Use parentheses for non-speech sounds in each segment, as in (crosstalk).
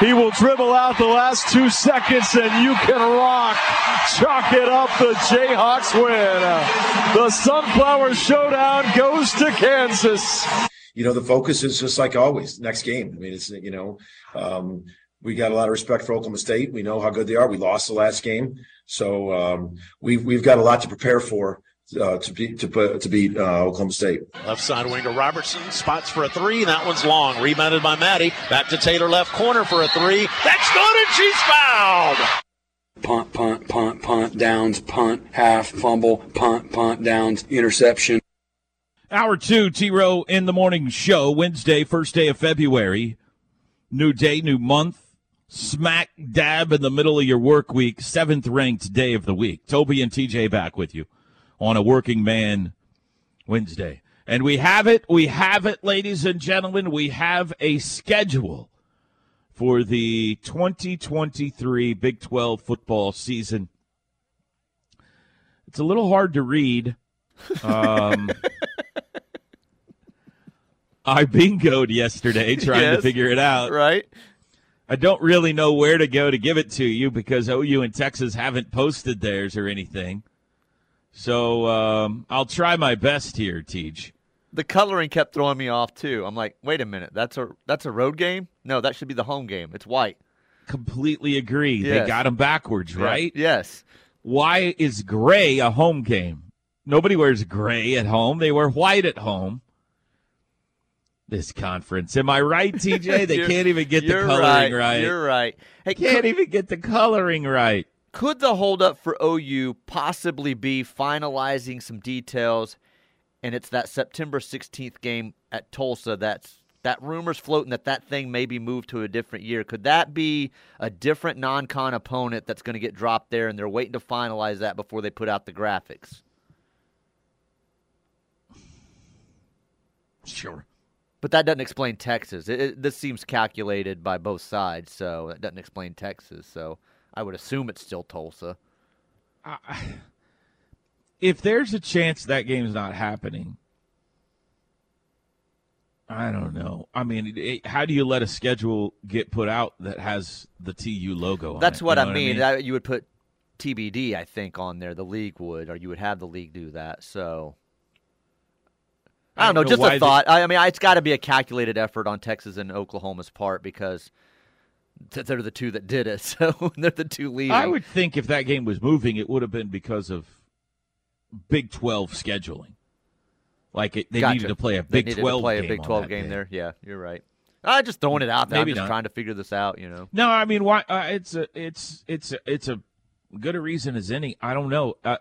He will dribble out the last two seconds and you can rock. Chalk it up. The Jayhawks win. The Sunflower Showdown goes to Kansas. You know, the focus is just like always next game. I mean, it's, you know, um, we got a lot of respect for Oklahoma State. We know how good they are. We lost the last game. So um, we've we've got a lot to prepare for uh, to beat to, to beat uh, Oklahoma State. Left side winger Robertson spots for a three. That one's long. Rebounded by Madi. Back to Taylor left corner for a three. That's good, and she's fouled. Punt, punt, punt, punt, downs, punt, half, fumble, punt, punt, downs, interception. Hour two, T Row in the morning show, Wednesday, first day of February. New day, new month smack dab in the middle of your work week, seventh ranked day of the week. Toby and TJ back with you on a working man Wednesday. And we have it, we have it, ladies and gentlemen. We have a schedule for the 2023 Big 12 football season. It's a little hard to read. Um, (laughs) I bingoed yesterday trying yes, to figure it out. Right. I don't really know where to go to give it to you because OU and Texas haven't posted theirs or anything. So um, I'll try my best here, Teach. The coloring kept throwing me off too. I'm like, wait a minute, that's a that's a road game? No, that should be the home game. It's white. Completely agree. Yes. They got them backwards, right? Yes. Why is gray a home game? Nobody wears gray at home. They wear white at home this conference. Am I right, TJ? (laughs) They can't even get the coloring right. right. You're right. Hey, can't could, even get the coloring right. Could the holdup for OU possibly be finalizing some details? And it's that September 16th game at Tulsa. That's that rumors floating that that thing may be moved to a different year. Could that be a different non-con opponent that's going to get dropped there, and they're waiting to finalize that before they put out the graphics? Sure. But that doesn't explain Texas. It, it, this seems calculated by both sides, so that doesn't explain Texas. So I would assume it's still Tulsa. Uh, (laughs) if there's a chance that game's not happening, I don't know. I mean, it, how do you let a schedule get put out that has the TU logo That's it, what, you know I mean. What I mean? You would put TBD, I think, on there. The league would, or you would have the league do that. So I don't know, just a thought. They... I mean, it's got to be a calculated effort on Texas and Oklahoma's part because they're the two that did it. (laughs) So they're the two leading. I would think if that game was moving, it would have been because of Big Twelve scheduling. Like it, they gotcha. needed to play a Big Twelve. play a Big Twelve game there. Yeah, you're right. I just throwing it out there. Maybe I'm just not. trying to figure this out. You know. No, I mean, why? Uh, it's a, it's, it's, a, it's a good a reason as any. I don't know. Uh,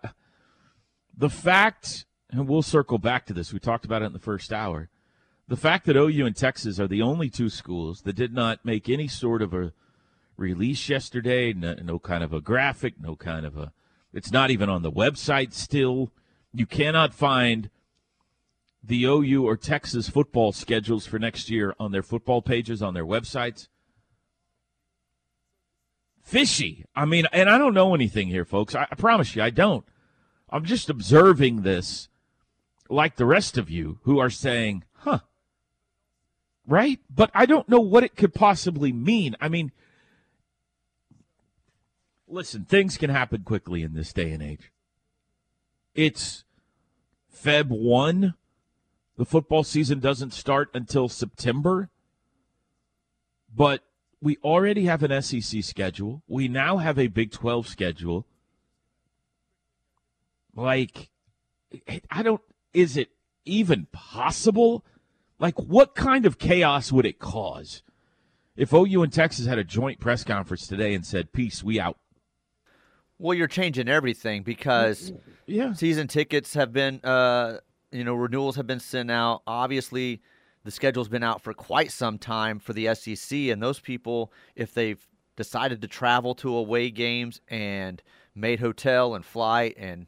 the fact and we'll circle back to this. We talked about it in the first hour. The fact that OU and Texas are the only two schools that did not make any sort of a release yesterday, no, no kind of a graphic, no kind of a. It's not even on the website still. You cannot find the OU or Texas football schedules for next year on their football pages on their websites. Fishy. I mean, and I don't know anything here, folks. I, I promise you, I don't. I'm just observing this like the rest of you who are saying, right? But I don't know what it could possibly mean. I mean, listen, things can happen quickly in this day and age. It's Feb 1. The football season doesn't start until September. But we already have an SEC schedule. We now have a Big 12 schedule. Like, I don't. Is it even possible? Like, what kind of chaos would it cause if OU and Texas had a joint press conference today and said, "Peace, we out"? Well, you're changing everything because yeah. season tickets have been, uh, you know, renewals have been sent out. Obviously, the schedule's been out for quite some time for the SEC, and those people, if they've decided to travel to away games and made hotel and flight and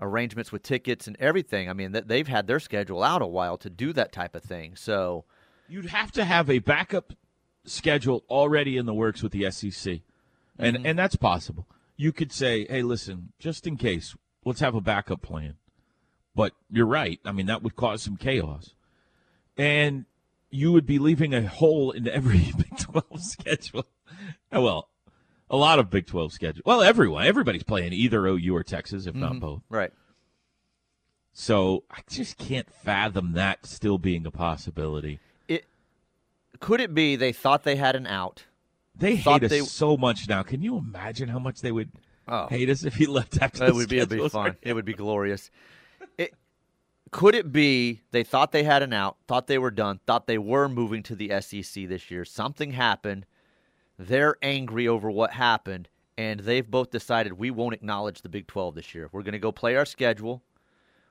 arrangements with tickets and everything, I mean, they've had their schedule out a while to do that type of thing. So you'd have to have a backup schedule already in the works with the SEC, and Mm-hmm. and that's possible you could say, hey, listen, just in case, let's have a backup plan. But you're right. I mean, that would cause some chaos. And you would be leaving a hole in every (laughs) Big 12 schedule. Well, a lot of Big 12 schedule. Well, everyone. Everybody's playing either OU or Texas, if not mm-hmm. both. right. So I just can't fathom that still being a possibility. It could it be they thought they had an out. They hate us they- so much now. Can you imagine how much they would Oh. hate us if he left after It would be be fun. It would be glorious. It, could it be they thought they had an out, thought they were done, thought they were moving to the SEC this year? Something happened. They're angry over what happened, and they've both decided we won't acknowledge the Big 12 this year. We're going to go play our schedule.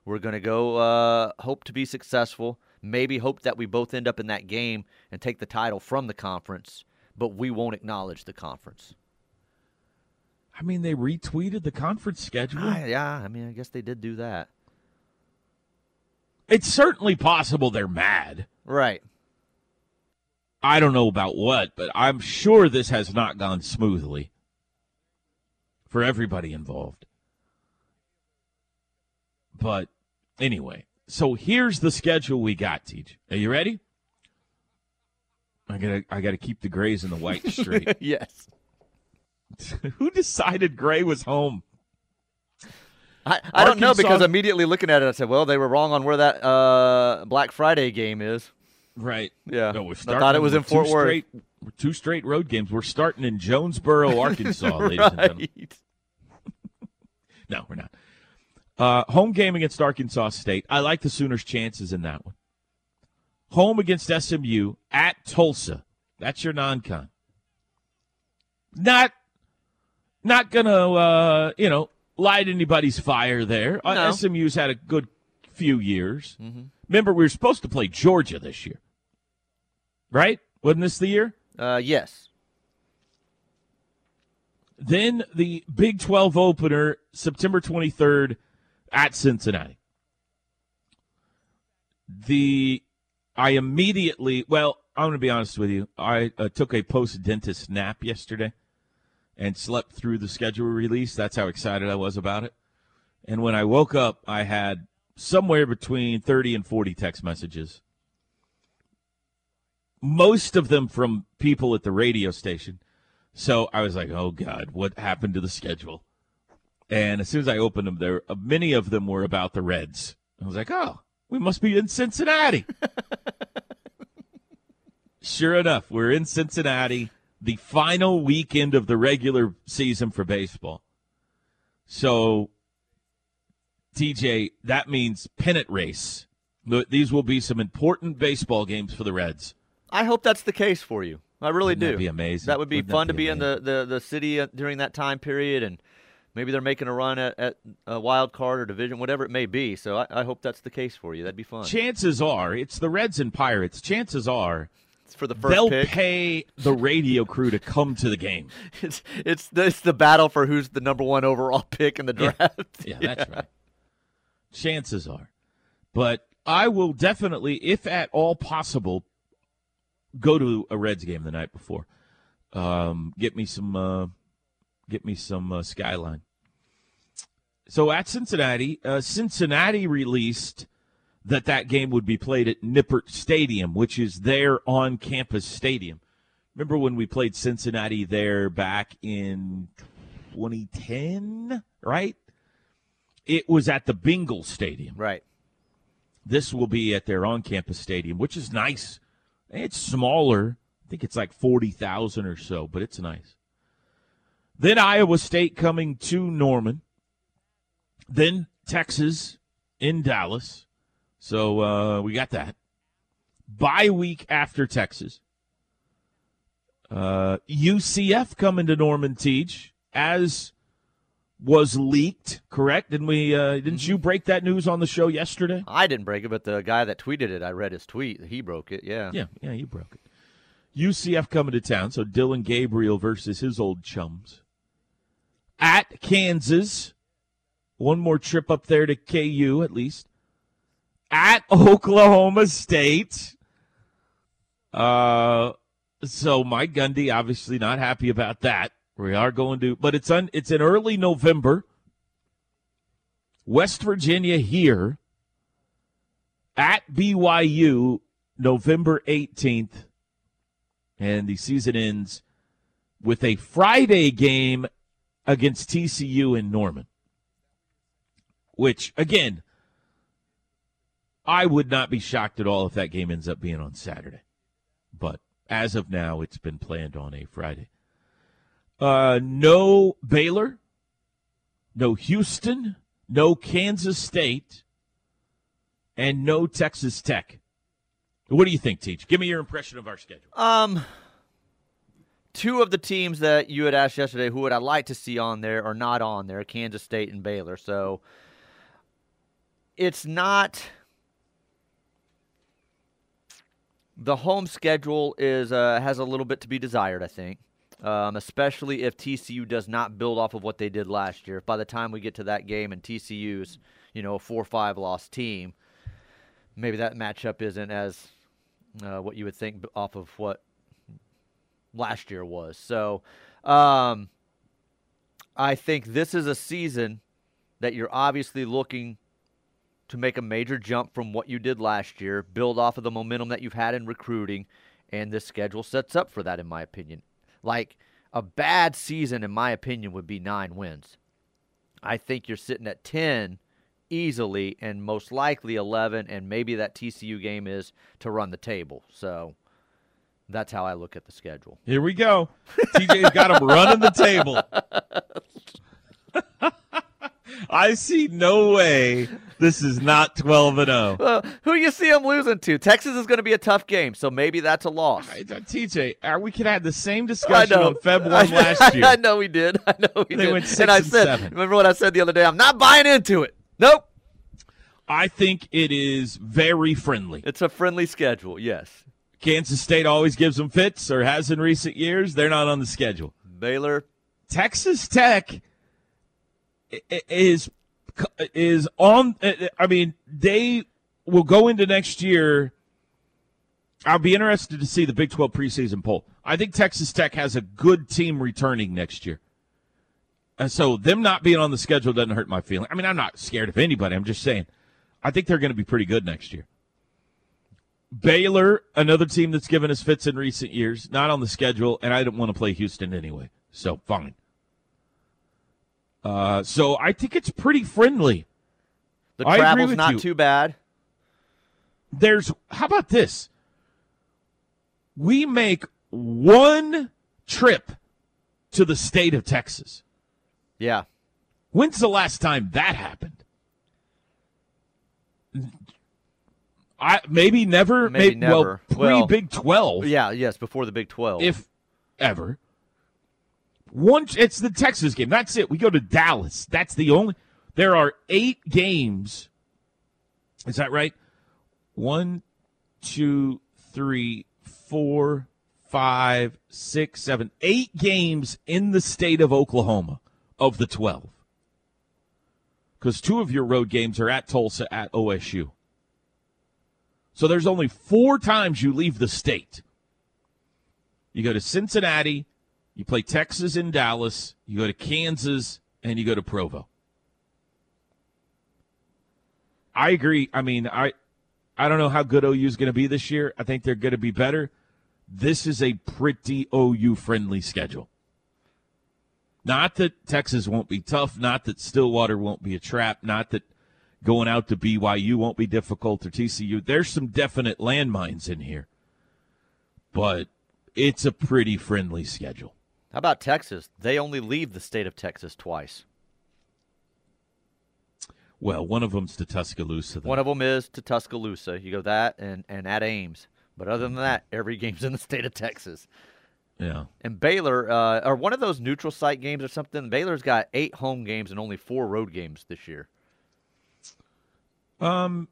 We're going to go uh, hope to be successful. Maybe hope that we both end up in that game and take the title from the conference, but we won't acknowledge the conference. I mean, they retweeted the conference schedule. Ah, yeah, I mean, I guess they did do that. It's certainly possible they're mad. Right. I don't know about what, but I'm sure this has not gone smoothly for everybody involved. But anyway, so here's the schedule we got, Teach. Are you ready? I gotta I gotta keep the grays and the whites (laughs) straight. yes. (laughs) Who decided Gray was home? I, I don't know because immediately looking at it, I said, well, they were wrong on where that uh, Black Friday game is. Right. Yeah. No, I thought it was in Fort two Worth. Straight, two straight road games. We're starting in Jonesboro, Arkansas, (laughs) ladies and gentlemen. right. (laughs) No, we're not. Uh, home game against Arkansas State. I like the Sooners' chances in that one. Home against SMU at Tulsa. That's your non-con. Not, not gonna, uh, you know, light anybody's fire there. Uh, No. SMU's had a good few years. Remember, we were supposed to play Georgia this year, right? Wasn't this the year? Uh, yes. Then the Big 12 opener, September 23rd at Cincinnati. The I immediately, well, I'm going to be honest with you. I uh, took a post dentist nap yesterday and slept through the schedule release. That's how excited I was about it. And when I woke up, I had somewhere between 30 and 40 text messages. Most of them from people at the radio station. So I was like, "Oh God, what happened to the schedule?" And as soon as I opened them, there uh, many of them were about the Reds. I was like, "Oh, we must be in Cincinnati." (laughs) sure enough, we're in Cincinnati, the final weekend of the regular season for baseball. So, TJ, that means pennant race. These will be some important baseball games for the Reds. I hope that's the case for you. I really Wouldn't do. that would be amazing? That would be Wouldn't fun to be be in the, the, the city uh, during that time period, and maybe they're making a run at, at a wild card or division, whatever it may be. So I, I hope that's the case for you. That'd be fun. Chances are, it's the Reds and Pirates. Chances are, for the 1st they'll pick. pay the radio crew to come to the game. (laughs) It's it's the, it's the battle for who's the number one overall (laughs) pick in the Yeah. draft. Yeah, (laughs) that's right. Chances are. But I will definitely, if at all possible, go to a Reds game the night before. Um, get me some, uh, get me some uh, skyline. So at Cincinnati, uh, Cincinnati released that that game would be played at Nippert Stadium, which is their on-campus stadium. Remember when we played Cincinnati there back in 2010, right? It was at the Bengal Stadium. Right. This will be at their on-campus stadium, which is nice. It's smaller. I think it's like 40,000 or so, but it's nice. Then Iowa State coming to Norman. Then Texas in Dallas. So uh, we got that. Bye week after Texas. Uh, UCF coming to Norman Teach as was leaked, correct? Didn't we? Uh, didn't you break that news on the show yesterday? I didn't break it, but the guy that tweeted it, I read his tweet. He broke it. Yeah. Yeah, yeah, you broke it. UCF coming to town, so Dillon Gabriel versus his old chums. At Kansas, one more trip up there to KU at least. At (laughs) Oklahoma State. Uh, so Mike Gundy obviously not happy about that. We are going to, but it's on. it's in early November. West Virginia here at BYU November 18th. And the season ends with a Friday game against TCU in Norman. Which, again, I would not be shocked at all if that game ends up being on Saturday. But as of now, it's been planned on a Friday. Uh, no Baylor, no Houston, no Kansas State, and no Texas Tech. What do you think, Teach? Give me your impression of our schedule. Um, two of the teams that you had asked yesterday, who would I like to see on there, are not on there: Kansas State and Baylor. So it's not. The home schedule is uh, has a little bit to be desired, I think, um, especially if TCU does not build off of what they did last year. By the time we get to that game and TCU's, you know, a four-five loss team, maybe that matchup isn't as uh, what you would think off of what last year was. So um, I think this is a season that you're obviously looking to make a major jump from what you did last year, build off of the momentum that you've had in recruiting, and this schedule sets up for that, in my opinion. Like a bad season, in my opinion, would be nine wins. I think you're sitting at 10 easily and most likely 11 and maybe that TCU game is to run the table. So that's how I look at the schedule. Here we go. TJ's got him running the table. (laughs) (laughs) I see no way this is not 12 and 0. Well, who you see them losing to? Texas is going to be a tough game, so maybe that's a loss. Hey, TJ, uh, we could have the same discussion on Feb 1 last (laughs) year. I know we did. I know we They did. went six and I and said, seven. remember what I said the other day? I'm not buying into it. Nope. I think it is very friendly. It's a friendly schedule, yes. Kansas State always gives them fits or has in recent years. They're not on the schedule. Baylor, Texas Tech i- i- is is on. Uh, I mean, they will go into next year. I'll be interested to see the Big 12 preseason poll. I think Texas Tech has a good team returning next year. And so them not being on the schedule doesn't hurt my feeling. I mean, I'm not scared of anybody. I'm just saying I think they're going to be pretty good next year. Baylor, another team that's given us fits in recent years, not on the schedule, and I didn't want to play Houston anyway. So fine. Uh, so I think it's pretty friendly. the I travel's not you. too bad. There's how about this? We make one trip to the state of Texas. Yeah. When's the last time that happened? I maybe never. Maybe may- Well, never. pre Well, Big Twelve, Yeah, yes, before the Big 12. if ever. One, it's the Texas game. That's it. We go to Dallas. That's the only. There are eight games. Is that right? One, two, three, four, five, six, seven, eight games in the state of Oklahoma of the 12. Because two of your road games are at Tulsa, at OSU. So there's only four times you leave the state. You go to Cincinnati, you play Texas in Dallas, you go to Kansas, and you go to Provo. I agree. I mean, I I don't know how good OU is going to be this year. I think they're going to be better. This is a pretty OU friendly schedule. Not that Texas won't be tough, not that Stillwater won't be a trap, not that going out to BYU won't be difficult or TCU. There's some definite landmines in here. But it's a pretty friendly schedule. How about Texas? They only leave the state of Texas twice. Well, one of them's to Tuscaloosa. Though. One of them is to Tuscaloosa. You go that and and at Ames. But other than that, every game's in the state of Texas. yeah. And Baylor, uh, or one of those neutral site games or something. Baylor's got eight home games and only four road games this year. Um,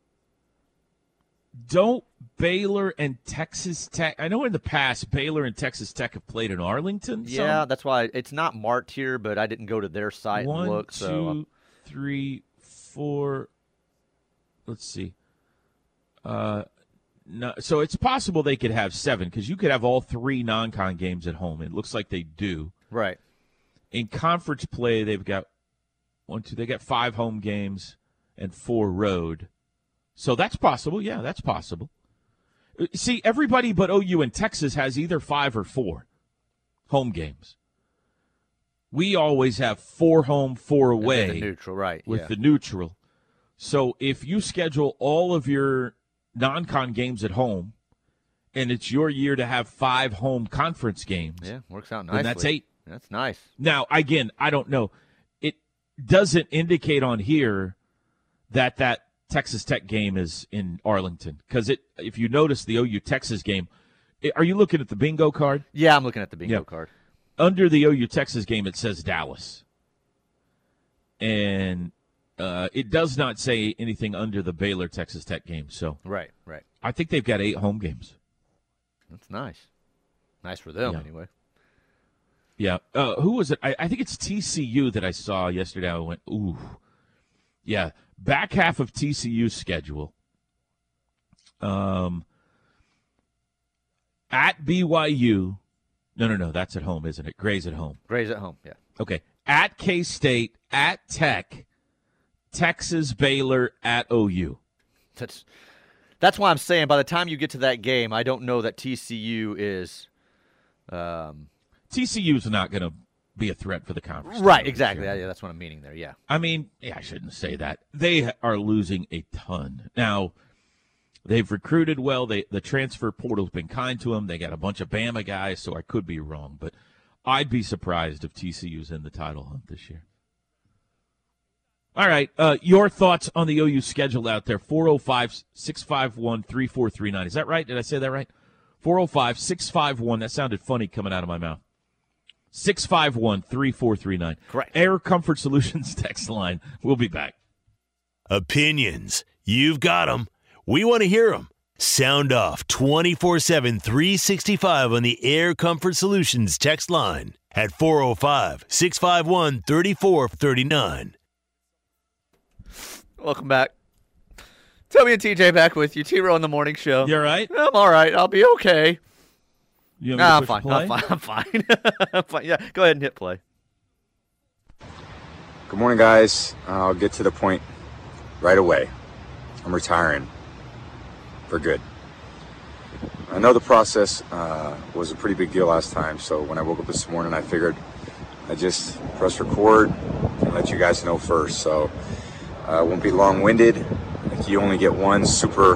don't Baylor and Texas Tech? I know in the past Baylor and Texas Tech have played in Arlington. Yeah, that's why it's not marked here, but I didn't go to their site One, and look. So two, three, four. Let's see. Uh, no, so it's possible they could have seven because you could have all three non-con games at home. It looks like they do. right. In conference play, they've got one, two. They got five home games and four road. So that's possible. Yeah, that's possible. Uh, See, everybody but OU and Texas has either five or four home games. We always have four home, four away the neutral, right? with yeah. the neutral. So if you schedule all of your non-con games at home, and it's your year to have five home conference games, yeah, works out nicely. that's eight. That's nice. Now, again, I don't know. It doesn't indicate on here that that Texas Tech game is in Arlington because it. If you notice the OU Texas game, i- are you looking at the bingo card? Yeah, I'm looking at the bingo Yeah. card. Under the OU Texas game, it says Dallas, and uh, it does not say anything under the Baylor Texas Tech game. So Right, right. I think they've got eight home games. That's nice. Nice for them, Yeah. anyway. Yeah. Uh, who was it? I, I think it's TCU that I saw yesterday. I went, ooh. Yeah. Back half of TCU's schedule. Um, at BYU. No, no, no. That's at home, isn't it? Gray's at home. Gray's at home. Yeah. Okay. At K State, at Tech, Texas, Baylor, at OU. That's that's why I'm saying by the time you get to that game, I don't know that TCU is. Um, TCU's not going to be a threat for the conference. right, exactly. Yeah, that's what I'm meaning there. Yeah. I mean, yeah, I shouldn't say that. They are losing a ton. Now, they've recruited well. They the transfer portal's been kind to them. They got a bunch of Bama guys, so I could be wrong, but I'd be surprised if TCU's in the title hunt this year. All right, uh, your thoughts on the OU schedule out there? 405 651 3439. Is that right? Did I say that right? 405 651. That sounded funny coming out of my mouth. 651 3439. Correct. Air Comfort Solutions (laughs) text line. We'll be back. Opinions. You've got them. We want to hear them. Sound off 24 7 365 on the Air Comfort Solutions text line at 405 651 3439. Welcome back. Toby and TJ back with you. T Row in the morning show. You all right? I'm all right. I'll be okay. You want me to Nah, (laughs) I'm fine. play? I'm fine. I'm fine. I'm fine. Yeah, go ahead and hit play. Good morning, guys. I'll get to the point right away. I'm retiring for good. I know the process uh, was a pretty big deal last time, so when I woke up this morning, I figured I'd just press record and let you guys know first. So uh, I won't be long winded. Like you only get one super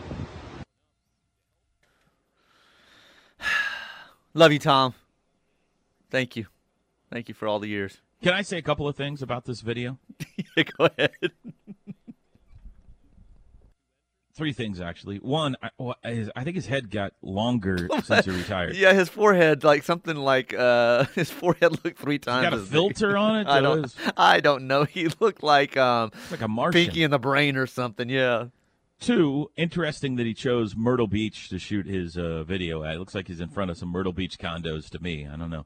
Love you, Tom. Thank you. Thank you for all the years. Can I say a couple of things about this video? (laughs) go ahead. Three things, actually. One, I, well, his- I think his head got longer (laughs) since he retired. Yeah, his forehead, like something like uh, (laughs) his forehead looked three times. He got a big. filter on it? I don't. I don't know. He looked like um, like a Martian. Pinky in the Brain or something. Yeah. Two, interesting that he chose Myrtle Beach to shoot his uh, video at. It looks like he's in front of some Myrtle Beach condos to me. I don't know.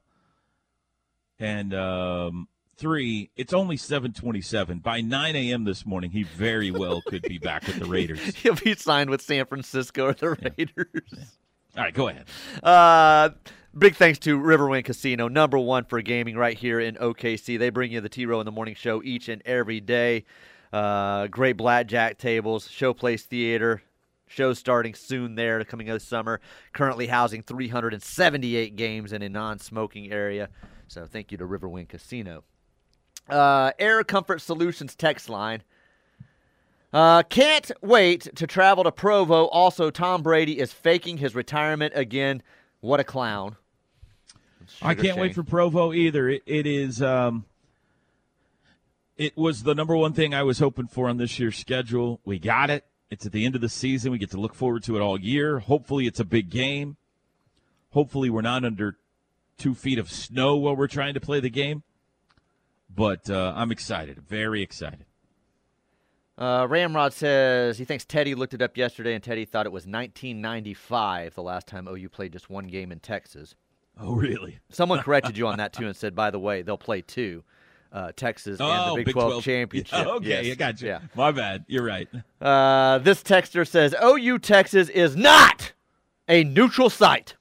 And um, three, it's only 727. By 9 a.m. this morning, he very well could be back with the (laughs) Raiders. He'll be signed with San Francisco or the Raiders. All right, go ahead. Uh, big thanks to Riverwind Casino, number one for gaming right here in OKC. They bring you the T Row in the Morning Show each and every day. Uh, great blackjack tables, Showplace Theater. Shows starting soon there, coming this summer. Currently housing 378 games in a non-smoking area. So thank you to Riverwind Casino. Uh, Air Comfort Solutions text line. Uh, can't wait to travel to Provo. Also, Tom Brady is faking his retirement again. What a clown. I can't wait for Provo either. It, it is. Um, it was the number one thing I was hoping for on this year's schedule. We got it. It's at the end of the season. We get to look forward to it all year. Hopefully, it's a big game. Hopefully, we're not under two feet of snow while we're trying to play the game. But uh, I'm excited. Very excited. Uh, Ramrod says he thinks Teddy looked it up yesterday, and Teddy thought it was 1995, the last time OU played just one game in Texas. Oh, really? Someone (laughs) corrected you on that too and said, by the way, they'll play two, uh, Texas and oh, the Big, 12, championship. Yeah, (laughs) okay, Yes. I got you. Yeah. My bad. You're right. Uh, this texter says OU Texas is not a neutral site.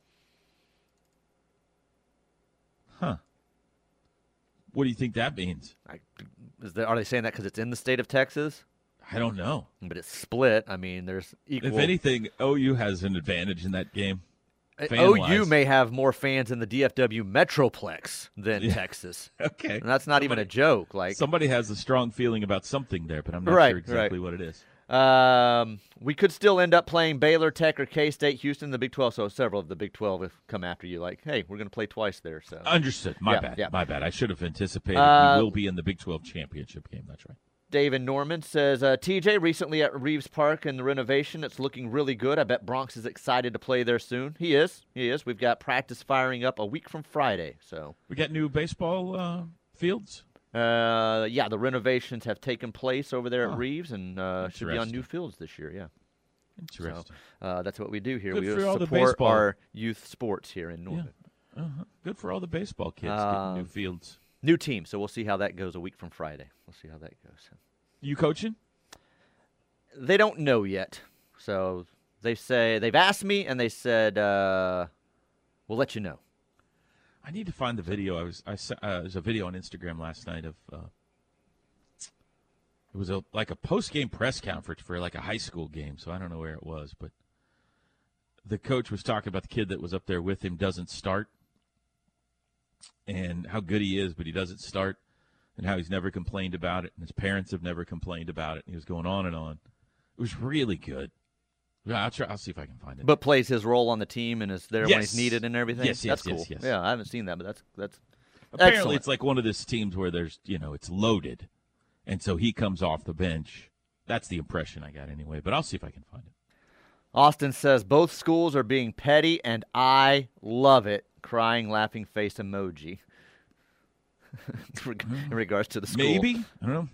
Huh. What do you think that means? I, is there, are they saying that because it's in the state of Texas? I don't know. But it's split. I mean, there's equal. If anything, OU has an advantage in that game. Uh. OU may have more fans in the DFW Metroplex than Yeah. Texas. (laughs) Okay. And that's not even a joke. Like, Somebody has a strong feeling about something there, but I'm not Right, sure exactly right. what it is. Um, we could still end up playing Baylor, Tech, or K State, Houston, the Big 12. So several of the Big 12 have come after you. Like, hey, we're going to play twice there. So Understood. My Yeah, bad. yeah. My bad. I should have anticipated Uh, we will be in the Big 12 championship game. That's right. David Norman says uh, TJ recently at Reaves Park and the renovation. It's looking really good. I bet Bronx is excited to play there soon. He is. He is. We've got practice firing up a week from Friday. So We got new baseball uh, fields. uh, yeah, the renovations have taken place over there at Reaves and uh, should be on new fields this year. Yeah. Interesting. Uh, that's what we do here. Good we for all the support our youth sports here in Norman. Uh-huh. Good for all the baseball kids getting Um, new fields. New team, so we'll see how that goes a week from Friday. We'll see how that goes. You coaching? They don't know yet, so they say they've asked me, and they said uh, we'll let you know. I need to find the video. I was I uh, there's a video on Instagram last night of uh, it was a like a post game press conference for like a high school game. So I don't know where it was, but the coach was talking about the kid that was up there with him doesn't start and how good he is, but he doesn't start, and how he's never complained about it, and his parents have never complained about it. And he was going on and on. It was really good. Yeah, I'll try. I'll see if I can find it. But plays his role on the team and is there when he's needed and everything. Yes, yes, that's cool. yes, yes. Yeah, I haven't seen that, but that's that's Apparently, excellent. it's like one of those teams where there's, you know, it's loaded, and so he comes off the bench. That's the impression I got anyway. But I'll see if I can find it. Austin says both schools are being petty, and I love it. Crying, laughing face emoji. (laughs) in regards to the school, Maybe I don't know.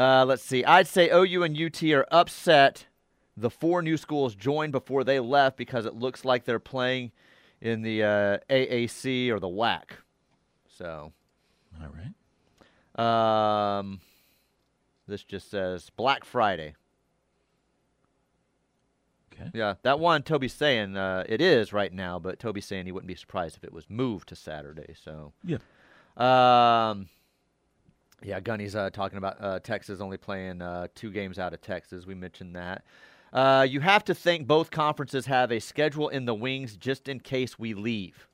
Uh, let's see. I'd say OU and UT are upset. The four new schools joined before they left because it looks like they're playing in the uh, AAC or the WAC. So, All right. um, this just says Black Friday. Okay. Yeah, that one Toby's saying uh, it is right now, but Toby's saying he wouldn't be surprised if it was moved to Saturday. So, Yeah. Um, yeah, Gunny's uh, talking about uh, Texas only playing uh, two games out of Texas. We mentioned that. Uh, you have to think both conferences have a schedule in the wings just in case we leave.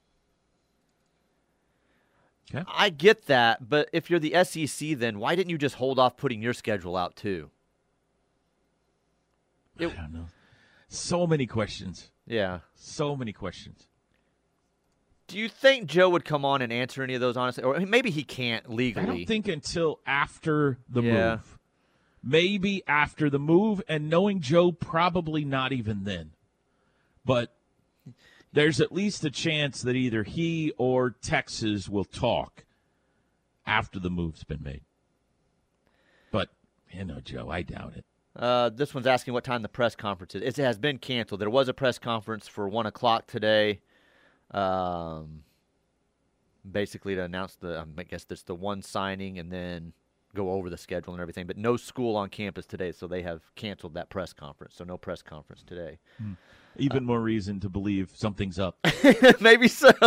Okay. I get that, but if you're the SEC, then why didn't you just hold off putting your schedule out too? I don't know. So many questions. Yeah. So many questions. Do you think Joe would come on and answer any of those honestly, or maybe he can't legally? I don't think until after the Yeah. move. Maybe after the move, and knowing Joe, probably not even then. But there's at least a chance that either he or Texas will talk after the move's been made. But, you know, Joe, I doubt it. Uh, this one's asking what time the press conference is. It has been canceled. There was a press conference for one o'clock today, um, basically to announce the. um, I guess that's the one signing and then go over the schedule and everything. But no school on campus today, so they have canceled that press conference. So no press conference today. Even more reason to believe something's up. (laughs) Maybe so. (laughs)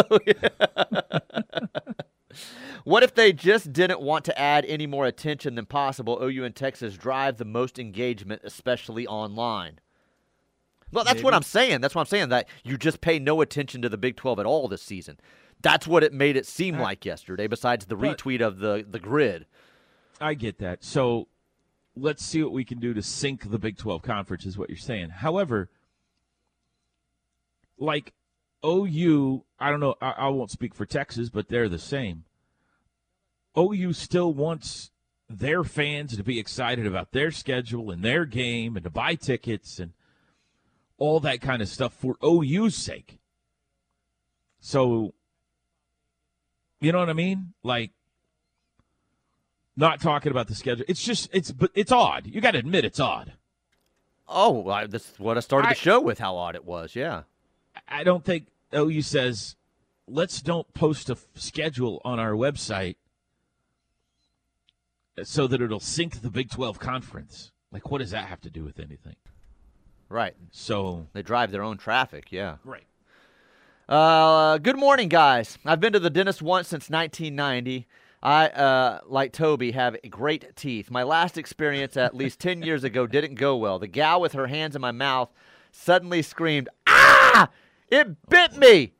What if they just didn't want to add any more attention than possible? OU and Texas drive the most engagement, especially online. Well, that's what I'm saying. That's what I'm saying. That you just pay no attention to the Big 12 at all this season. That's what it made it seem like yesterday. Besides the but- retweet of the the grid. I get that. So let's see what we can do to sink the Big 12 conference, is what you're saying. However, like OU, I don't know, I, I won't speak for Texas, but they're the same. OU still wants their fans to be excited about their schedule and their game and to buy tickets and all that kind of stuff for OU's sake. So, you know what I mean? Like, not talking about the schedule. It's just it's but it's odd. You got to admit it's odd. Oh, I, this is what I started I- the show with. How odd it was. Yeah. I don't think OU says let's don't post a f- schedule on our website so that it'll sink the Big 12 conference. Like what does that have to do with anything? Right. So, They drive their own traffic. Yeah. right. Uh, good morning, guys. I've been to the dentist once since 1990. I, uh, like Toby, have great teeth. My last experience at least 10 years ago didn't go well. The gal with her hands in my mouth suddenly screamed, Ah! It bit me!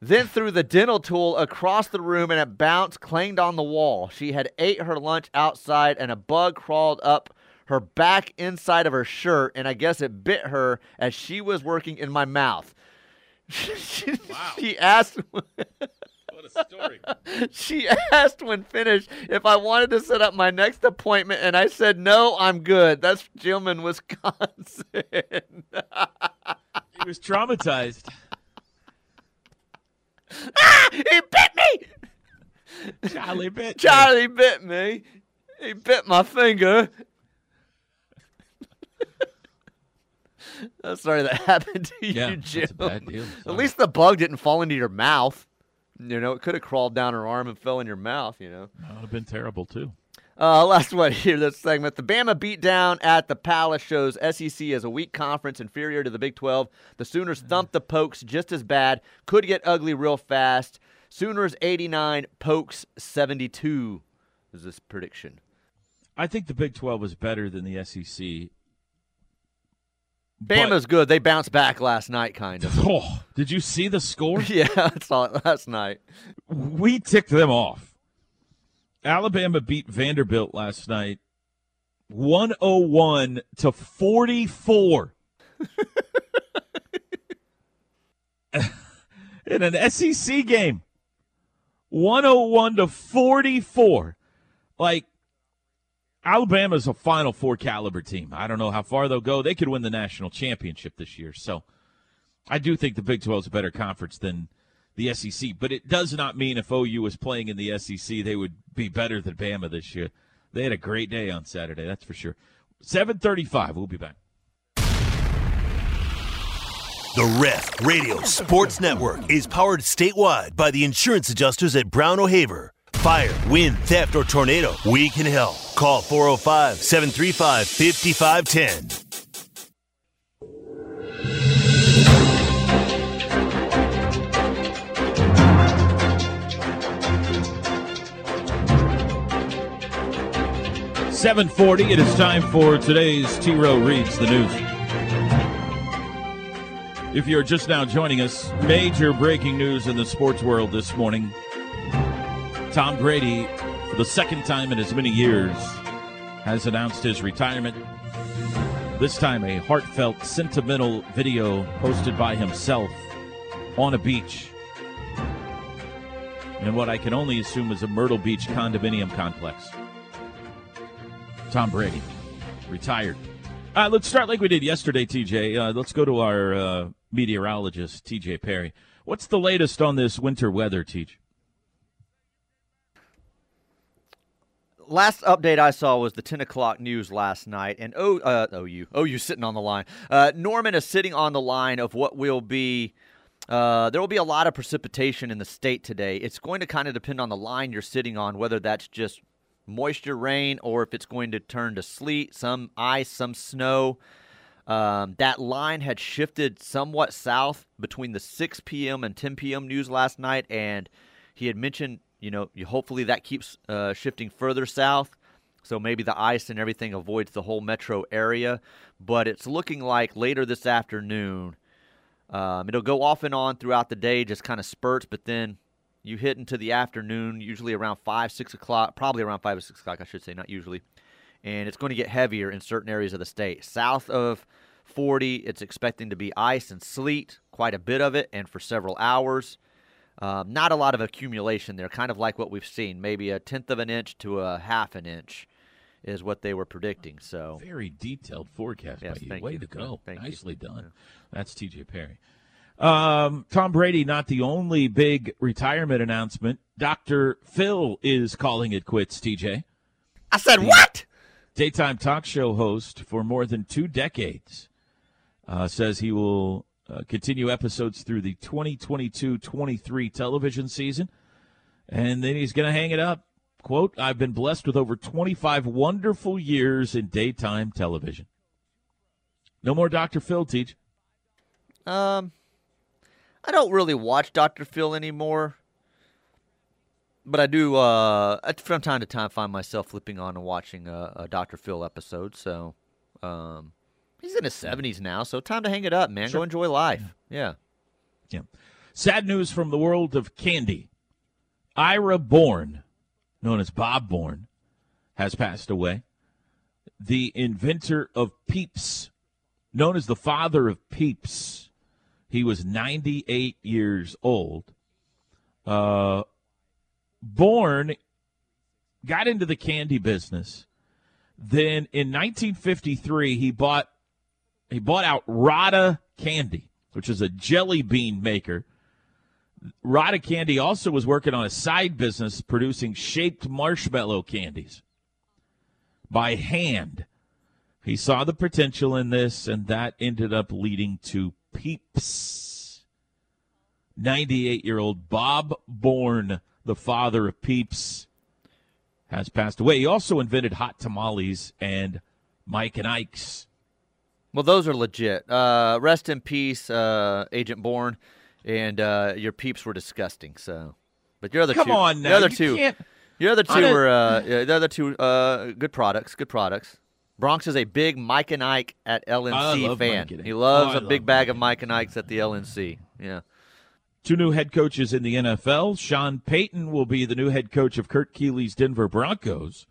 Then threw the dental tool across the room and it bounced, clanged on the wall. She had ate her lunch outside and a bug crawled up her back inside of her shirt, and I guess it bit her as she was working in my mouth. (laughs) she, she asked (laughs) What a story. she asked when finished if I wanted to set up my next appointment, and I said no, I'm good. That's Gilman, Wisconsin. he was traumatized. Ah! He bit me. Charlie bit. me. Charlie bit me. He bit my finger. (laughs) I'm sorry that (laughs) happened to you, Yeah, Jim. bad deal. (laughs) At least the bug didn't fall into your mouth. You know, it could have crawled down her arm and fell in your mouth. You know. That would have been terrible too. Uh, last one here, this segment. The Bama beatdown at the Palace shows SEC as a weak conference inferior to the Big 12. The Sooners thumped the Pokes just as bad. Could get ugly real fast. Sooners 89, Pokes 72 is this prediction. I think the Big 12 was better than the SEC. But- Bama's good. They bounced back last night, kind of. (laughs) Oh, did you see the score? (laughs) yeah, I saw it last night. we ticked them off. Alabama beat Vanderbilt last night 101 to 44. (laughs) In an SEC game. 101 to 44. Like Alabama's a Final Four caliber team. I don't know how far they'll go. They could win the national championship this year. So I do think the Big 12 is a better conference than the SEC, but it does not mean if OU was playing in the SEC, they would be better than Bama this year. They had a great day on Saturday, that's for sure. 735, we'll be back. The Ref Radio Sports Network is powered statewide by the insurance adjusters at Brown O'Haver. Fire, wind, theft, or tornado, we can help. Call 405 735 5510. Seven forty. It is time for today's T Row reads the news. If you're just now joining us, major breaking news in the sports world this morning. Tom Brady, for the second time in as many years, has announced his retirement. This time, a heartfelt, sentimental video posted by himself on a beach in what I can only assume is a Myrtle Beach condominium complex. Tom Brady, retired. Uh, let's start like we did yesterday, TJ. Uh, let's go to our uh, meteorologist, TJ Perry. What's the latest on this winter weather, TJ? Last update I saw was the 10 o'clock news last night, and oh, uh, OU, OU sitting on the line. Uh, Norman is sitting on the line of what will be. Uh, there will be a lot of precipitation in the state today. It's going to kind of depend on the line you're sitting on, whether that's just moisture rain or if it's going to turn to sleet, some ice, some snow. Um, that line had shifted somewhat south between the 6 p.m. and 10 p.m. news last night, and he had mentioned you know, you, hopefully that keeps uh, shifting further south. So maybe the ice and everything avoids the whole metro area. But it's looking like later this afternoon, um, it'll go off and on throughout the day, just kind of spurts. But then you hit into the afternoon, usually around 5, 6 o'clock, probably around 5 or 6 o'clock, I should say, not usually. And it's going to get heavier in certain areas of the state. South of 40, it's expecting to be ice and sleet, quite a bit of it, and for several hours. Um, not a lot of accumulation there, kind of like what we've seen, maybe a tenth of an inch to a half an inch is what they were predicting. So very detailed forecast yes, by you. Way you. to go! Thank Nicely you. done. Yeah. That's T.J. Perry. Um, Tom Brady, not the only big retirement announcement. Dr. Phil is calling it quits. T.J. I said the what? Daytime talk show host for more than two decades uh, says he will uh, continue episodes through the 2022-23 television season, and then he's going to hang it up. Quote, I've been blessed with over 25 wonderful years in daytime television. No more Dr. Phil, teach. Um, I don't really watch Dr. Phil anymore, but I do, uh, from time to time, find myself flipping on and watching a, a Dr. Phil episode. So, um, he's in his 70s now, so time to hang it up, man. Sure. Go enjoy life. Yeah. Yeah. Sad news from the world of candy. Ira Born known as Bob Born, has passed away. The inventor of Peeps, known as the father of Peeps, he was 98 years old. Uh, Born got into the candy business. Then in 1953, he bought he bought out Rodda Candy, which is a jelly bean maker Rodda Candy also was working on a side business producing shaped marshmallow candies by hand. He saw the potential in this, and that ended up leading to Peeps. 98 year old Bob Born, the father of Peeps, has passed away. He also invented hot tamales and Mike and Ike's. Well, those are legit. Uh, rest in peace, uh, Agent Bourne and uh, your peeps were disgusting. So, but your other come two, on, now. the other you two, can't... your other two were uh, the other two uh, good products. Good products. Bronx is a big Mike and Ike at LNC fan. He loves oh, a big bag of Mike and Ike's at the LNC. Yeah. Two new head coaches in the NFL. Sean Payton will be the new head coach of Kurt Keeley's Denver Broncos,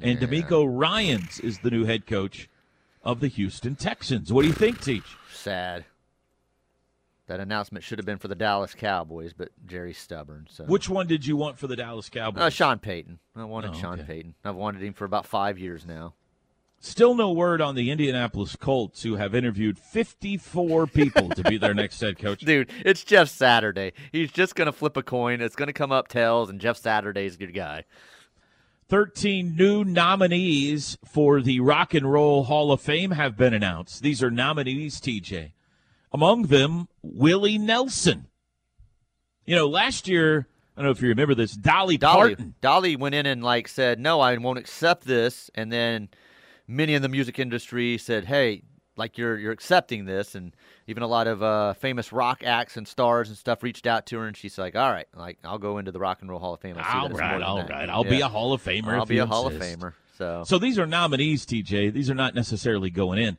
and yeah. DeMeco Ryans is the new head coach of the Houston Texans. What do you think, Teach? Sad. That announcement should have been for the Dallas Cowboys, but Jerry's stubborn. So which one did you want for the Dallas Cowboys? Uh, Sean Payton. I wanted oh, Sean okay. Payton. I've wanted him for about five years now. Still no word on the Indianapolis Colts, who have interviewed 54 (laughs) people to be their next head coach. Dude, it's Jeff Saturday. He's just going to flip a coin. It's going to come up tails, and Jeff Saturday's a good guy. 13 new nominees for the Rock and Roll Hall of Fame have been announced. These are nominees, TJ. Among them, Willie Nelson. You know, last year, I don't know if you remember this, Dolly, Dolly Parton. Dolly went in and like said, "No, I won't accept this." And then many in the music industry said, "Hey, like you're you're accepting this." And even a lot of uh, famous rock acts and stars and stuff reached out to her, and she's like, "All right, like I'll go into the Rock and Roll Hall of Fame." I'll all right, all that. right, I'll yeah. be a Hall of Famer. I'll be a Hall insist. of Famer. So, so these are nominees, TJ. These are not necessarily going in.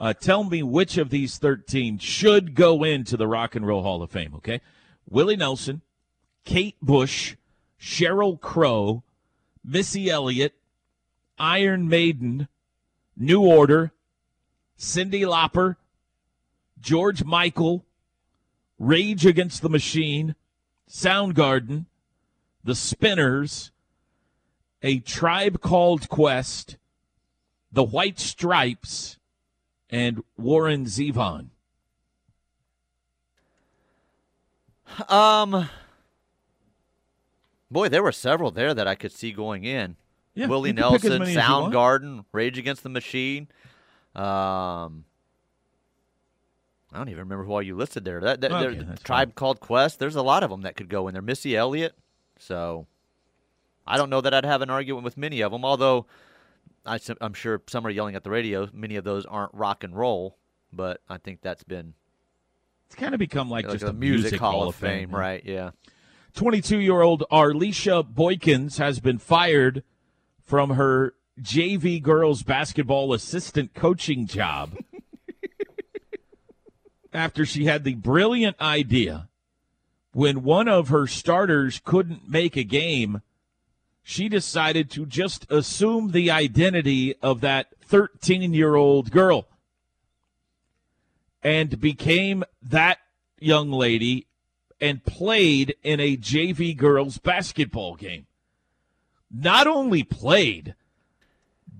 Uh, tell me which of these 13 should go into the Rock and Roll Hall of Fame, okay? Willie Nelson, Kate Bush, Sheryl Crow, Missy Elliott, Iron Maiden, New Order, Cyndi Lauper, George Michael, Rage Against the Machine, Soundgarden, The Spinners, A Tribe Called Quest, The White Stripes, and Warren Zevon? Um, boy, there were several there that I could see going in. Yeah, Willie you can pick as Nelson, many as you want. Soundgarden, Rage Against the Machine. Um, I don't even remember who all you listed there. That, that Okay, that's Tribe fine. Called Quest. There's a lot of them that could go in there. Missy Elliott. So, I don't know that I'd have an argument with many of them. Although, I, am sure some are yelling at the radio. Many of those aren't rock and roll, but I think that's been It's kind of become like, like just a a music, Hall, of Fame, yeah. right? Yeah. 22 year old Arlisha Boykins has been fired from her JV girls basketball assistant coaching job (laughs) after she had the brilliant idea when one of her starters couldn't make a game, she decided to just assume the identity of that 13 year old girl and became that young lady and played in a JV girls basketball game. Not only played,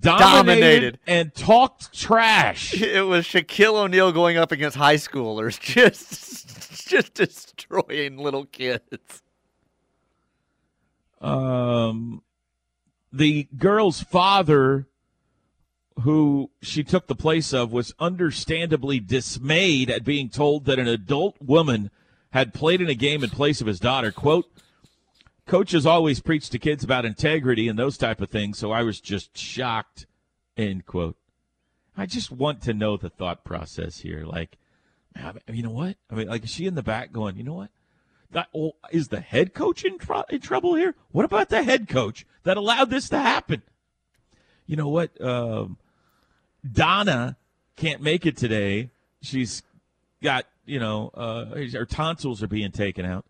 dominated, Dominated. and talked trash. (laughs) It was Shaquille O'Neal going up against high schoolers, (laughs) just just destroying little kids. um, the girl's father, who she took the place of, was understandably dismayed at being told that an adult woman had played in a game in place of his daughter. Quote, coaches always preach to kids about integrity and those type of things, so I was just shocked, end quote. I just want to know the thought process here. Like, you know what? I mean, like, is she in the back going, you know what? That, oh, is the head coach in, tr- in trouble here? What about the head coach that allowed this to happen? You know what? Um, Donna can't make it today. She's got, you know, uh, her tonsils are being taken out.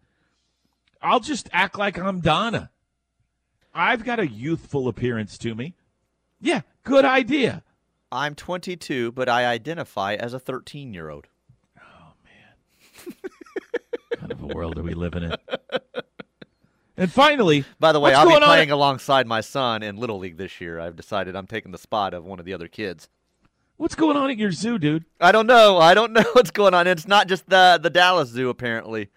I'll just act like I'm Donna. I've got a youthful appearance to me. Yeah, good idea. I'm 22, but I identify as a 13 year old. Oh, man. (laughs) kind of a world are we living in? And finally, By the way, I'll be going on playing alongside my son in Little League this year. I've decided I'm taking the spot of one of the other kids. What's going on at your zoo, dude? I don't know. I don't (laughs) know what's going on. It's not just the the Dallas Zoo, apparently.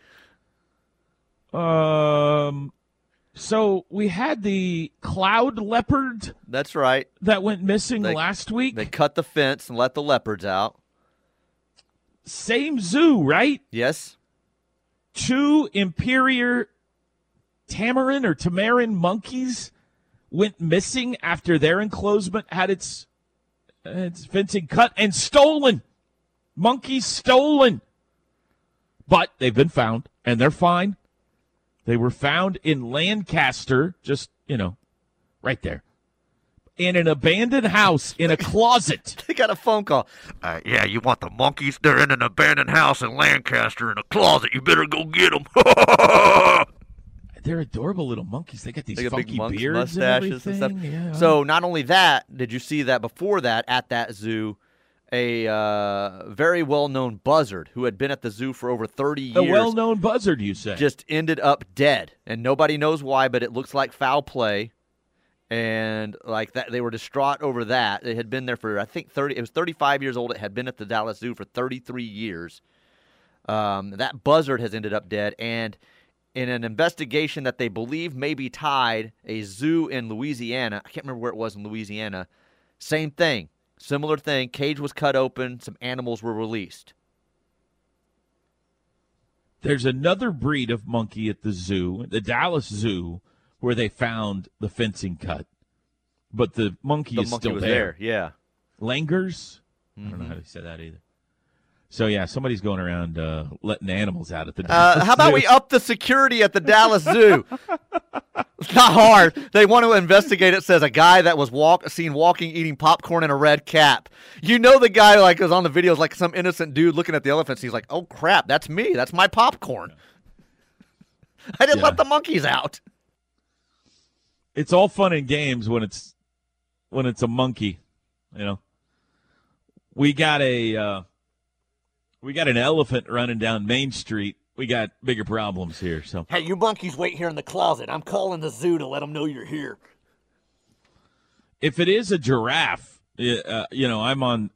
Um, so we had the cloud leopard That's right. that went missing They- last week. They cut the fence and let the leopards out. Same zoo, right? Yes. Two imperial tamarin or tamarin monkeys went missing after their enclosement had its its fencing cut and stolen. Monkeys stolen. But they've been found and they're fine. They were found in Lancaster, just, you know, right there. In an abandoned house in a closet. (laughs) They got a phone call. Uh, yeah, you want the monkeys? They're in an abandoned house in Lancaster in a closet. You better go get them. (laughs) They're adorable little monkeys. They got these They got funky big monks, beards mustaches and, and stuff. everything. Yeah. So not only that, did you see that before that at that zoo, a uh, very well-known buzzard who had been at the zoo for over 30 years. a well-known buzzard, you say? just ended up dead, and nobody knows why, but it looks like foul play. And like that, they were distraught over that. It had been there for I think thirty. It was thirty-five years old. It had been at the Dallas Zoo for thirty-three years. Um, that buzzard has ended up dead, and in an investigation that they believe may be tied, a zoo in Louisiana. I can't remember where it was in Louisiana. Same thing, similar thing. Cage was cut open. Some animals were released. There's another breed of monkey at the zoo, the Dallas Zoo, where they found the fencing cut, but the monkey The is monkey still was there. there. Yeah. Langurs. I don't know Mm-hmm. how to say that either. So yeah, somebody's going around uh, letting animals out at the. Uh, how about we up the security at the Dallas Zoo? (laughs) it's not hard. They want to investigate. It says a guy that was walk seen walking eating popcorn in a red cap. You know the guy like was on the videos like some innocent dude looking at the elephants. He's like, "Oh crap, that's me. That's my popcorn." (laughs) I didn't Yeah. let the monkeys out. It's all fun and games when it's when it's a monkey, you know. We got a uh, we got an elephant running down Main Street. We got bigger problems here. So hey, you monkeys wait here in the closet. I'm calling the zoo to let them know you're here. if it is a giraffe, uh, you know, I'm on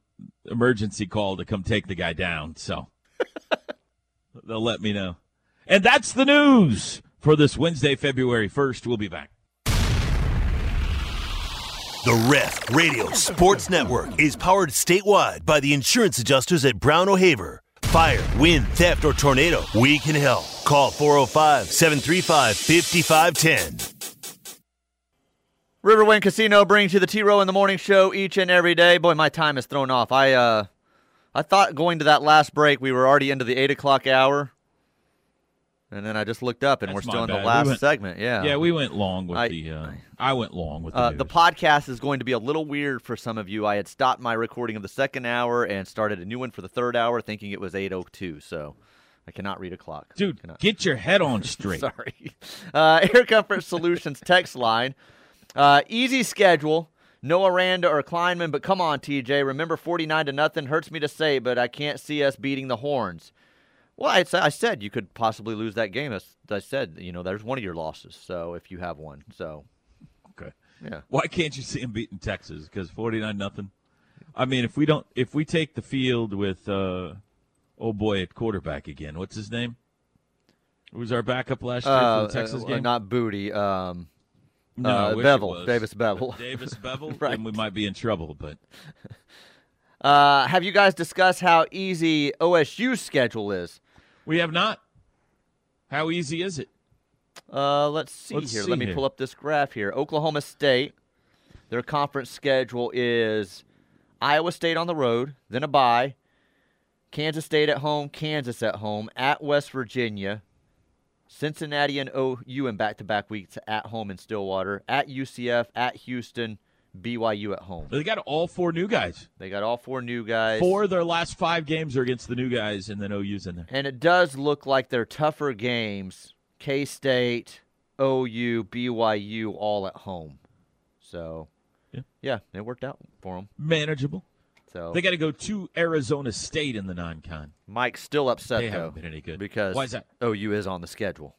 emergency call to come take the guy down. So (laughs) they'll let me know. And that's the news for this Wednesday, February 1st. We'll be back. The Ref Radio Sports Network is powered statewide by the insurance adjusters at Brown O'Haver. Fire, wind, theft, or tornado, we can help. Call 405 735 5510. Riverwind Casino brings you the T Row in the Morning Show each and every day. Boy, my time is thrown off. I uh, I thought going to that last break we were already into the eight o'clock hour. And then I just looked up, and That's we're still in the bad. We last went- segment. Yeah. Yeah, we went long with I- the. Uh, I went long with the. Uh, the podcast is going to be a little weird for some of you. I had stopped my recording of the second hour and started a new one for the third hour, thinking it was 8:02. So I cannot read a clock. Dude, get your head on (laughs) straight. Sorry. Uh, Air Comfort Solutions text line. Uh, easy schedule. No Aranda or Kleinman, but come on, TJ. Remember 49 to nothing. Hurts me to say, but I can't see us beating the Horns. Well, I, I said you could possibly lose that game. As I said, you know, there's one of your losses. So if you have one, so Okay. yeah. Why can't you see them beating Texas? Because forty nine nothing. I mean, if we don't, if we take the field with, uh, oh boy, at quarterback again. What's his name? Who was our backup last year Uh, for the Texas uh, game? not Booty. Um, no, uh, I Beville. Davis Beville. Davis (laughs) Beville. Right. Then we might be in trouble. But (laughs) uh, have you guys discussed how easy OSU's schedule is? We have not. How easy is it? Uh, let's see Let's here. see Let me here. pull up this graph here. Oklahoma State, their conference schedule is Iowa State on the road, then a bye, Kansas State at home, Kansas at home, at West Virginia, Cincinnati and OU in back-to-back weeks at home in Stillwater, at UCF, at Houston, BYU at home. They got all four new guys. They got all four new guys. Four of their last five games are against the new guys, and then OU's in there. And it does look like they're tougher games. K State, OU, BYU, all at home. So, Yeah. yeah, it worked out for them. Manageable. So They got to go to Arizona State in the non-con. Mike's still upset They though haven't been any good. because Why is that? OU is on the schedule.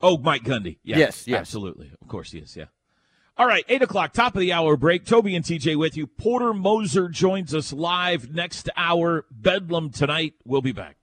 Oh, Mike Gundy. Yeah, Yes, yes. absolutely. Of course he is. Yeah. All right, eight o'clock, top of the hour break. Toby and TJ with you. Porter Moser joins us live next hour. Bedlam tonight. We'll be back.